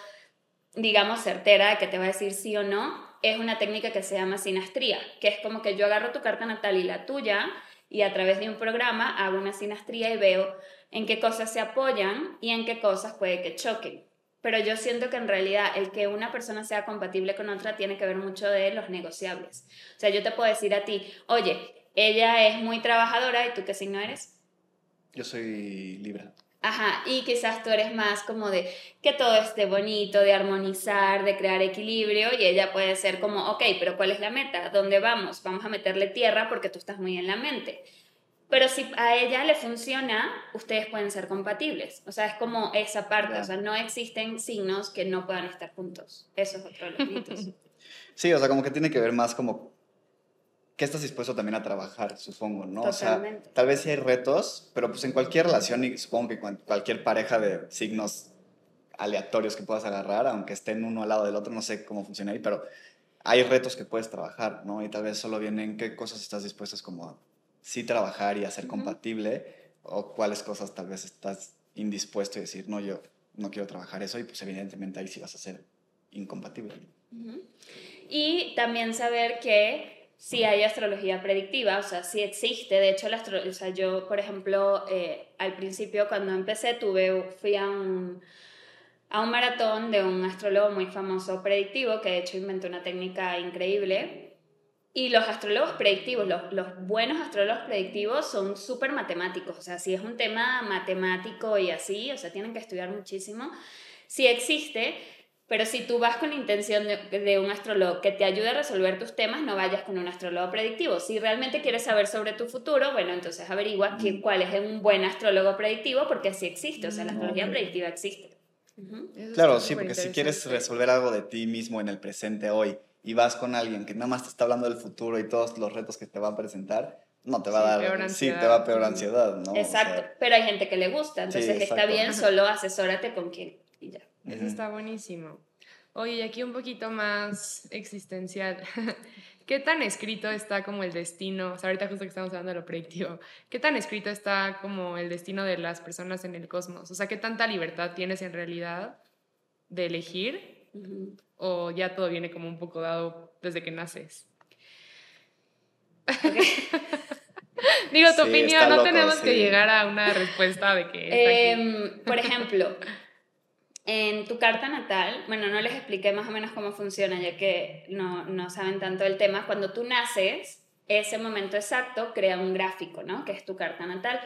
digamos, certera de que te va a decir sí o no, es una técnica que se llama sinastría, que es como que yo agarro tu carta natal y la tuya y a través de un programa hago una sinastría y veo en qué cosas se apoyan y en qué cosas puede que choquen. Pero yo siento que en realidad el que una persona sea compatible con otra tiene que ver mucho de los negociables. O sea, yo te puedo decir a ti, oye, ella es muy trabajadora y tú qué signo eres. Yo soy Libra. Ajá, y quizás tú eres más como de que todo esté bonito, de armonizar, de crear equilibrio, y ella puede ser como, ok, pero ¿cuál es la meta? ¿Dónde vamos? Vamos a meterle tierra porque tú estás muy en la mente. Pero si a ella le funciona, ustedes pueden ser compatibles. O sea, es como esa parte, Claro. o sea, no existen signos que no puedan estar juntos. Eso es otro de los mitos. Sí, o sea, como que tiene que ver más como qué estás dispuesto también a trabajar, supongo, ¿no? O sea, Totalmente. tal vez sí hay retos, pero pues en cualquier relación y supongo que cualquier pareja de signos aleatorios que puedas agarrar, aunque estén uno al lado del otro, no sé cómo funciona ahí, pero hay retos que puedes trabajar, ¿no? Y tal vez solo vienen qué cosas estás dispuestas como a sí trabajar y a ser Ujú. compatible o cuáles cosas tal vez estás indispuesto y decir, no, yo no quiero trabajar eso y pues evidentemente ahí sí vas a ser incompatible. Y también saber que si hay astrología predictiva, o sea, si existe. De hecho, la astro- o sea, yo, por ejemplo, eh, al principio cuando empecé, tuve, fui a un, a un maratón de un astrólogo muy famoso predictivo, que de hecho inventó una técnica increíble. Y los astrólogos predictivos, los, los buenos astrólogos predictivos son súper matemáticos. O sea, si es un tema matemático y así, o sea, tienen que estudiar muchísimo. Si existe, pero si tú vas con la intención de, de un astrólogo que te ayude a resolver tus temas, no vayas con un astrólogo predictivo. Si realmente quieres saber sobre tu futuro, bueno, entonces averigua que- Mm. cuál es un buen astrólogo predictivo, porque sí existe, o sea, la astrología predictiva existe. Claro, está sí, porque si quieres resolver algo de ti mismo en el presente hoy y vas con alguien que nada más te está hablando del futuro y todos los retos que te va a presentar, no te va Sí, a peor dar, sí, te va a peor ansiedad, ¿no? O Exacto, sea, pero hay gente que le gusta, Sí, entonces está exacto. bien, solo asesórate con quién Eso Ujú. está buenísimo. Oye, y aquí un poquito más existencial. ¿Qué tan escrito está como el destino? O sea, ahorita justo que estamos hablando de lo predictivo. ¿Qué tan escrito está como el destino de las personas en el cosmos? O sea, ¿qué tanta libertad tienes en realidad de elegir? ¿O ya todo viene como un poco dado desde que naces? Digo, tu Sí, opinión, no loco, tenemos que llegar a una respuesta de que... Em, por ejemplo, en tu carta natal, bueno, no les expliqué más o menos cómo funciona, ya que no, no saben tanto del tema. Cuando tú naces, ese momento exacto crea un gráfico, ¿no? Que es tu carta natal.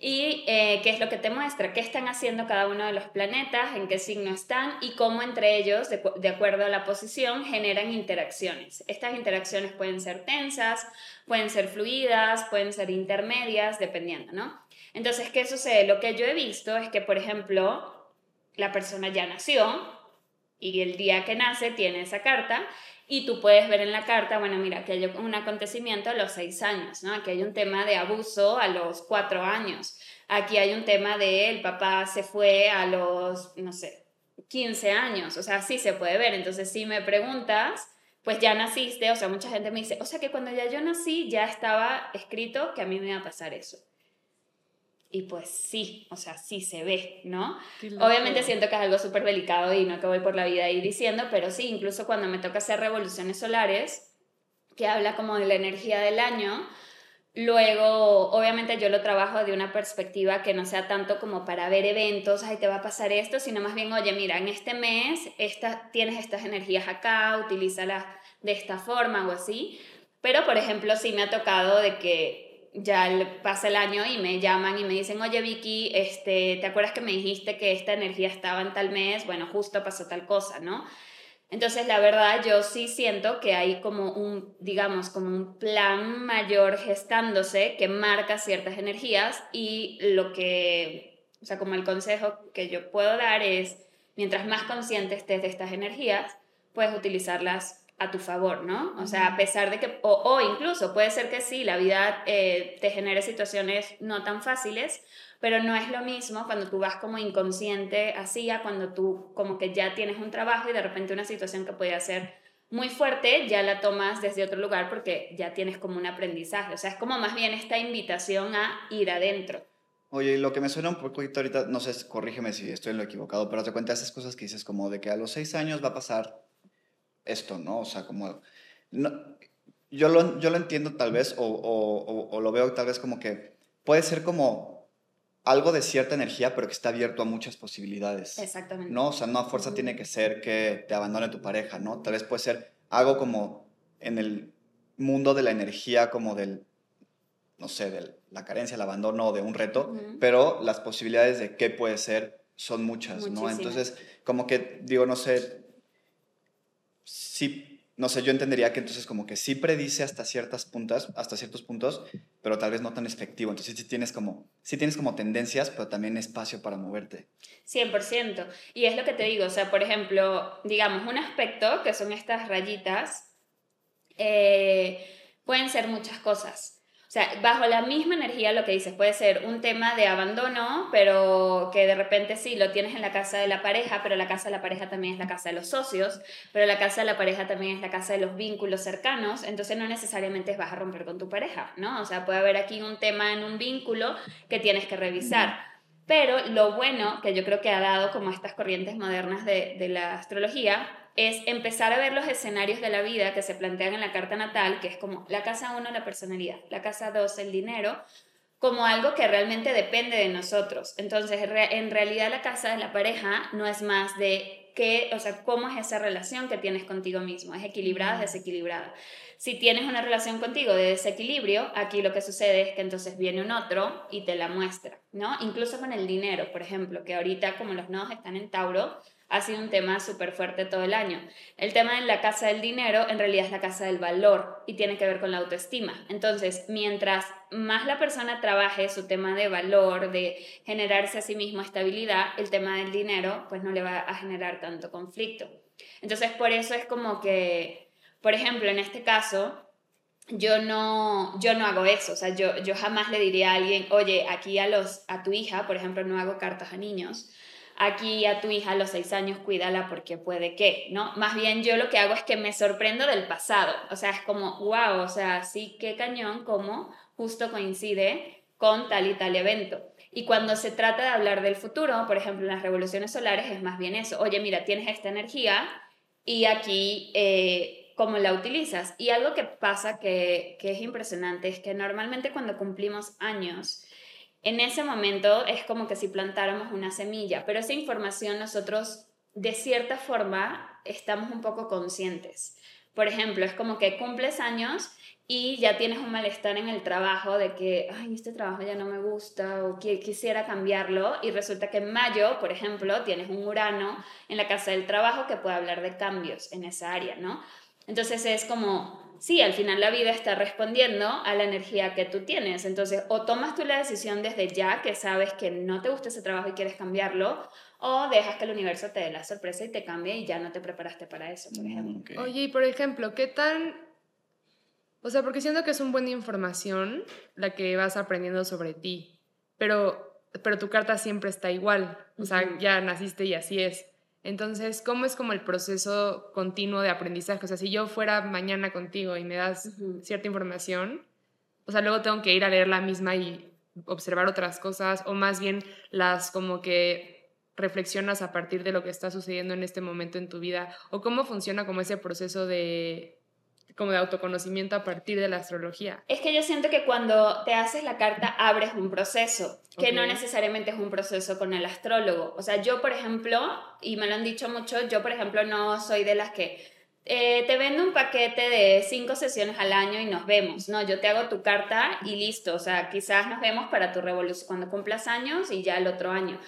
Y eh, qué es lo que te muestra, qué están haciendo cada uno de los planetas, en qué signo están y cómo entre ellos, de, de acuerdo a la posición, generan interacciones. Estas interacciones pueden ser tensas, pueden ser fluidas, pueden ser intermedias, dependiendo, ¿no? Entonces, ¿qué sucede? Lo que yo he visto es que, por ejemplo, la persona ya nació y el día que nace tiene esa carta y tú puedes ver en la carta, bueno, mira, que hay un acontecimiento a los seis años, ¿no? Aquí hay un tema de abuso a los cuatro años. Aquí hay un tema de el papá se fue a los, no sé, 15 años. O sea, sí se puede ver. Entonces, si me preguntas, pues ya naciste, o sea, mucha gente me dice, o sea, que cuando ya yo nací ya estaba escrito que a mí me iba a pasar eso. Y pues sí, o sea, sí se ve, ¿no? Obviamente siento que es algo súper delicado y no que voy por la vida ahí diciendo, pero sí, incluso cuando me toca hacer revoluciones solares, que habla como de la energía del año, luego obviamente yo lo trabajo de una perspectiva que no sea tanto como para ver eventos, ay, te va a pasar esto, sino más bien, oye, mira, en este mes esta, tienes estas energías acá, utilízalas de esta forma o así. Pero, por ejemplo, sí me ha tocado de que ya pasa el año y me llaman y me dicen, oye Vicky, este, ¿te acuerdas que me dijiste que esta energía estaba en tal mes? Bueno, justo pasó tal cosa, ¿no? Entonces, la verdad, yo sí siento que hay como un, digamos, como un plan mayor gestándose que marca ciertas energías y lo que, o sea, como el consejo que yo puedo dar es, mientras más consciente estés de estas energías, puedes utilizarlas a tu favor, ¿no? O sea, a pesar de que, o, incluso puede ser que sí, la vida eh, te genere situaciones no tan fáciles, pero no es lo mismo cuando tú vas como inconsciente así a cuando tú como que ya tienes un trabajo y de repente una situación que podía ser muy fuerte ya la tomas desde otro lugar porque ya tienes como un aprendizaje. O sea, es como más bien esta invitación a ir adentro. Oye, lo que me suena un poquito ahorita, no sé, corrígeme si estoy en lo equivocado, pero te cuenta esas cosas que dices como de que a los seis años va a pasar esto, ¿no? O sea, como... No, yo, lo, yo lo entiendo tal vez, o, o, o, lo veo tal vez como que puede ser como algo de cierta energía, pero que está abierto a muchas posibilidades. Exactamente. ¿No? O sea, no a fuerza tiene que ser que te abandone tu pareja, ¿no? Tal vez puede ser algo como en el mundo de la energía, como del, no sé, de la carencia, el abandono de un reto, pero las posibilidades de qué puede ser son muchas, ¿no? Entonces, como que digo, no sé, sí, no sé, yo entendería que entonces como que sí predice hasta ciertas puntas, hasta ciertos puntos, pero tal vez no tan efectivo. Entonces sí tienes como, sí tienes como tendencias, pero también espacio para moverte. 100%. Y es lo que te digo, o sea, por ejemplo, digamos, un aspecto que son estas rayitas, eh, pueden ser muchas cosas. Sea, bajo la misma energía lo que dices puede ser un tema de abandono, pero que de repente sí, lo tienes en la casa de la pareja, pero la casa de la pareja también es la casa de los socios, pero la casa de la pareja también es la casa de los vínculos cercanos, entonces no necesariamente vas a romper con tu pareja, ¿no? O sea, puede haber aquí un tema en un vínculo que tienes que revisar. Pero lo bueno que yo creo que ha dado como estas corrientes modernas de, de la astrología es empezar a ver los escenarios de la vida que se plantean en la carta natal, que es como la casa 1, la personalidad, la casa 2, el dinero, como algo que realmente depende de nosotros. Entonces, en realidad la casa de la pareja no es más de qué, o sea, cómo es esa relación que tienes contigo mismo, es equilibrada, es desequilibrada. Si tienes una relación contigo de desequilibrio, aquí lo que sucede es que entonces viene un otro y te la muestra, ¿no? Incluso con el dinero, por ejemplo, que ahorita como los nodos están en Tauro, ha sido un tema súper fuerte todo el año. El tema en la casa del dinero en realidad es la casa del valor y tiene que ver con la autoestima. Entonces, mientras más la persona trabaje su tema de valor, de generarse a sí mismo estabilidad, el tema del dinero pues no le va a generar tanto conflicto. Entonces, por eso es como que, por ejemplo, en este caso, yo no, yo no hago eso, o sea, yo, yo jamás le diría a alguien, oye, aquí a, los, a tu hija, por ejemplo, no hago cartas a niños, aquí a tu hija a los seis años cuídala porque puede que, ¿no? Más bien yo lo que hago es que me sorprendo del pasado, o sea, es como, wow, o sea, sí, qué cañón, como justo coincide con tal y tal evento. Y cuando se trata de hablar del futuro, por ejemplo, en las revoluciones solares es más bien eso, oye, mira, tienes esta energía y aquí... Eh, cómo la utilizas. Y algo que pasa que, que es impresionante es que normalmente cuando cumplimos años, en ese momento es como que si plantáramos una semilla, pero esa información nosotros de cierta forma estamos un poco conscientes. Por ejemplo, es como que cumples años y ya tienes un malestar en el trabajo de que, ay, este trabajo ya no me gusta o que quisiera cambiarlo y resulta que en mayo, por ejemplo, tienes un Urano en la casa del trabajo que puede hablar de cambios en esa área, ¿no? Entonces es como, sí, al final la vida está respondiendo a la energía que tú tienes. Entonces, o tomas tú la decisión desde ya, que sabes que no te gusta ese trabajo y quieres cambiarlo, o dejas que el universo te dé la sorpresa y te cambie y ya no te preparaste para eso, por mm, ejemplo. Oye, y por ejemplo, ¿qué tan... O sea, porque siento que es un buen de información la que vas aprendiendo sobre ti, pero, pero tu carta siempre está igual. O sea, ya naciste y así es. Entonces, ¿cómo es como el proceso continuo de aprendizaje? O sea, si yo fuera mañana contigo y me das cierta información, o sea, luego tengo que ir a leer la misma y observar otras cosas, o más bien las como que reflexionas a partir de lo que está sucediendo en este momento en tu vida, o cómo funciona como ese proceso de como de autoconocimiento a partir de la astrología. Es que yo siento que cuando te haces la carta abres un proceso, que no necesariamente es un proceso con el astrólogo. O sea, yo, por ejemplo, y me lo han dicho mucho, yo, por ejemplo, no soy de las que eh, te vendo un paquete de cinco sesiones al año y nos vemos. No, yo te hago tu carta y listo. O sea, quizás nos vemos para tu revolución cuando cumplas años y ya el otro año.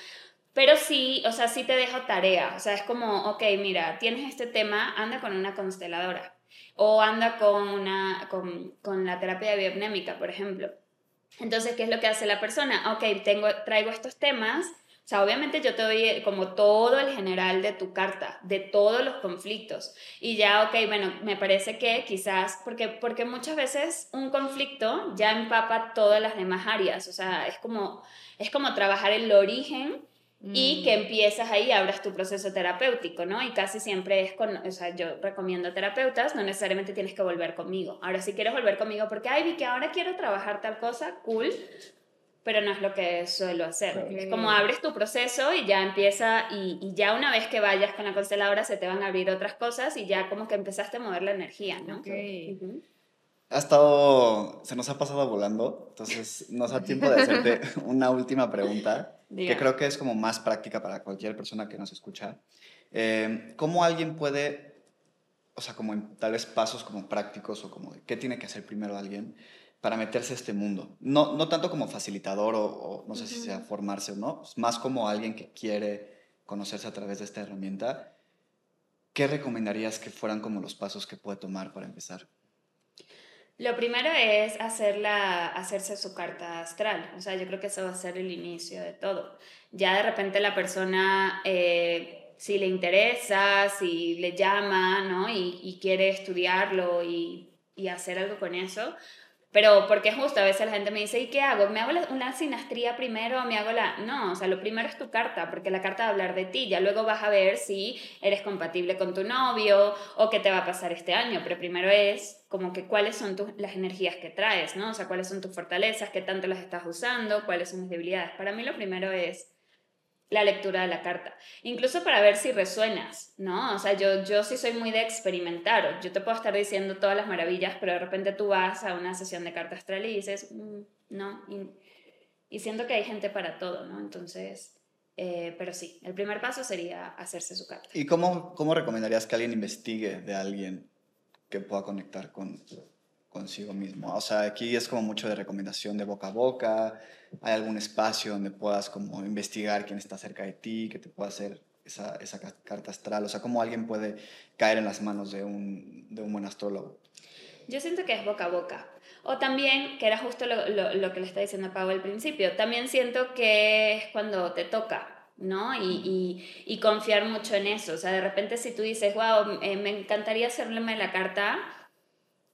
Pero sí, o sea, sí te dejo tarea. O sea, es como, ok, mira, tienes este tema, anda con una consteladora o anda con, una, con, con la terapia biopnémica, por ejemplo. Entonces, ¿qué es lo que hace la persona? Ok, tengo, traigo estos temas, O sea, obviamente yo te doy eh, como todo el general de tu carta, de todos los conflictos. Y ya, ok, bueno, me parece que quizás, porque, porque muchas veces un conflicto ya empapa todas las demás áreas. O sea, es como, es como trabajar el origen y que mm. empiezas ahí, abras tu proceso terapéutico, ¿no? Y casi siempre es con, o sea, yo recomiendo terapeutas, no necesariamente tienes que volver conmigo. Ahora, si quieres volver conmigo porque, ay, vi que ahora quiero trabajar tal cosa, cool, pero no es lo que suelo hacer. Es como abres tu proceso y ya empieza, y, y, ya una vez que vayas con la consteladora se te van a abrir otras cosas y ya como que empezaste a mover la energía, ¿no? Ha estado, se nos ha pasado volando, entonces nos da tiempo de hacerte una última pregunta, que creo que es como más práctica para cualquier persona que nos escucha. Eh, ¿Cómo alguien puede, o sea, como en, tal vez pasos como prácticos o como qué tiene que hacer primero alguien para meterse a este mundo. No, no tanto como facilitador o, no sé si sea formarse o no, más como alguien que quiere conocerse a través de esta herramienta. ¿Qué recomendarías que fueran como los pasos que puede tomar para empezar? Lo primero es hacerla, hacerse su carta astral. O sea, yo creo que eso va a ser el inicio de todo. Ya de repente la persona, eh, si le interesa, si le llama, ¿no? Y, y quiere estudiarlo y, y hacer algo con eso, pero porque justo a veces la gente me dice, ¿y qué hago? ¿Me hago una sinastría primero me hago la...? No, o sea, lo primero es tu carta, porque la carta va a hablar de ti. Ya luego vas a ver si eres compatible con tu novio o qué te va a pasar este año. Pero primero es como que cuáles son tus, las energías que traes, ¿no? O sea, cuáles son tus fortalezas, qué tanto las estás usando, cuáles son tus debilidades. Para mí lo primero es la lectura de la carta, incluso para ver si resuenas, ¿no? O sea, yo, yo sí soy muy de experimentar, yo te puedo estar diciendo todas las maravillas, pero de repente tú vas a una sesión de carta astral y dices, mm, no, y, y, siento que hay gente para todo, ¿no? Entonces, eh, pero sí, el primer paso sería hacerse su carta. ¿Y cómo, cómo recomendarías que alguien investigue de alguien que pueda conectar con, consigo mismo. O sea, aquí es como mucho de recomendación de boca a boca. Hay algún espacio donde puedas como investigar quién está cerca de ti, que te pueda hacer esa, esa carta astral. O sea, cómo alguien puede caer en las manos de un, de un buen astrólogo. Yo siento que es boca a boca. O también, que era justo lo, lo, lo que le está diciendo Pau al principio, también siento que es cuando te toca, ¿no? Y, y, y, confiar mucho en eso. O sea, de repente si tú dices, wow, eh, me encantaría hacerle la carta,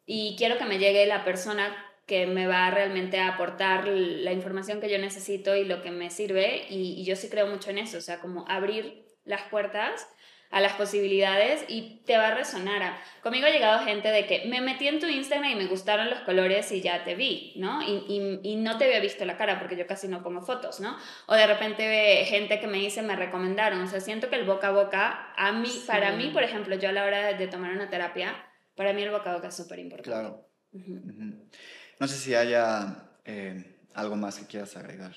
y quiero que me llegue la persona que me va realmente a aportar la información que yo necesito y lo que me sirve y, yo sí creo mucho en eso, o sea, como abrir las puertas a las posibilidades y te va a resonar. Conmigo ha llegado gente de que me metí en tu Instagram y me gustaron los colores y ya te vi, ¿no? Y, y, y, no te había visto la cara porque yo casi no pongo fotos, ¿no? O de repente gente que me dice, me recomendaron, o sea, siento que el boca a boca, a mí, para mí, por ejemplo, yo a la hora de tomar una terapia, para mí el boca a boca es súper importante. Claro. No sé si haya eh, algo más que quieras agregar.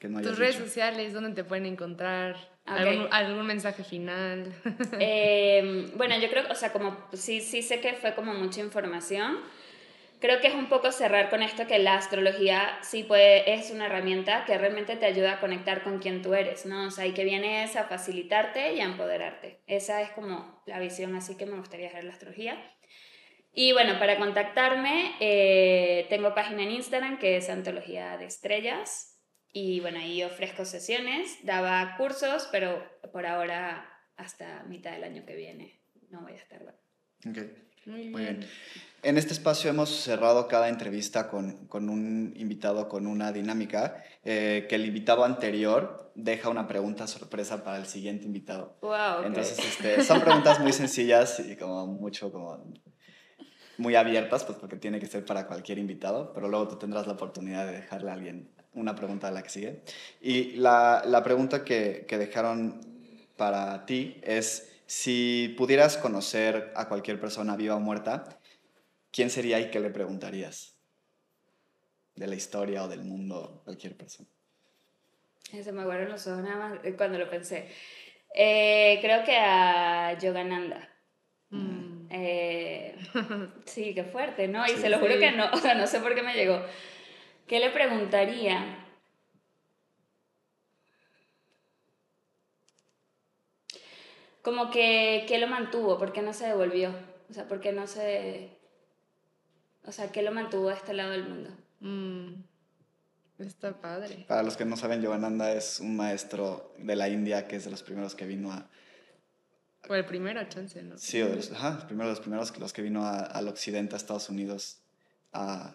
Que no Tus redes sociales, ¿dónde te pueden encontrar? ¿Algún, mensaje final? Em, bueno, yo creo, o sea, como sí, sí sé que fue como mucha información. Creo que es un poco cerrar con esto que la astrología sí puede, es una herramienta que realmente te ayuda a conectar con quien tú eres, ¿no? O sea, y que viene es a facilitarte y a empoderarte. Esa es como la visión así que me gustaría hacer la astrología. Y bueno, para contactarme, eh, tengo página en Instagram que es Antología de Estrellas. Y bueno, ahí ofrezco sesiones, daba cursos, pero por ahora hasta mitad del año que viene no voy a estar. Okay. Muy bien. En este espacio hemos cerrado cada entrevista con, con un invitado con una dinámica eh, que el invitado anterior deja una pregunta sorpresa para el siguiente invitado. Wow, Entonces, este, son preguntas muy sencillas y como mucho como muy abiertas, pues porque tiene que ser para cualquier invitado, pero luego tú tendrás la oportunidad de dejarle a alguien una pregunta a la que sigue. Y la, la pregunta que, que dejaron para ti es si pudieras conocer a cualquier persona viva o muerta, ¿quién sería y qué le preguntarías? De la historia o del mundo, cualquier persona. Se me aguaron los ojos nada más eh, cuando lo pensé. Eh, creo que a Yogananda. Mm. Eh, sí, qué fuerte, ¿no? Y se lo juro que no, o sea, no sé por qué me llegó. ¿Qué le preguntaría? Como que, ¿qué lo mantuvo? ¿Por qué no se devolvió? O sea, ¿por qué no se o sea, ¿qué lo mantuvo a este lado del mundo? Mm. Está padre. Para los que no saben, Yogananda es un maestro de la India que es de los primeros que vino a... O el primero, chance, ¿no? Sí, de los, ajá, primero de los primeros que los que vino a- al occidente, a Estados Unidos, a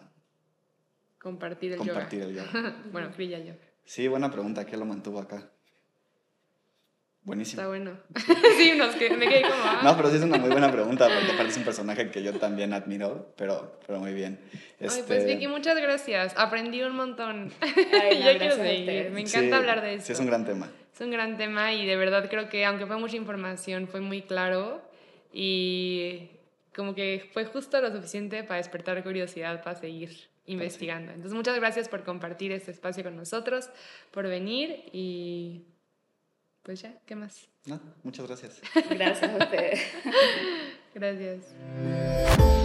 Compartir el compartir yoga. el yoga. bueno, Kriya Yoga. Sí, buena pregunta, ¿qué lo mantuvo acá? Buenísimo. Está bueno. sí, nos que- me quedé como. ah. No, pero sí es una muy buena pregunta, porque aparte es un personaje que yo también admiro, pero, pero muy bien. Ay, Este, pues Vicky, muchas gracias. Aprendí un montón. Ay, no, ya quiero seguir. Me encanta sí, hablar de esto. Sí, es un gran tema. Es un gran tema y de verdad creo que aunque fue mucha información, fue muy claro y como que fue justo lo suficiente para despertar curiosidad, para seguir investigando. Entonces muchas gracias por compartir este espacio con nosotros, por venir y pues ya, ¿qué más? No, muchas gracias. Gracias a ustedes. Gracias.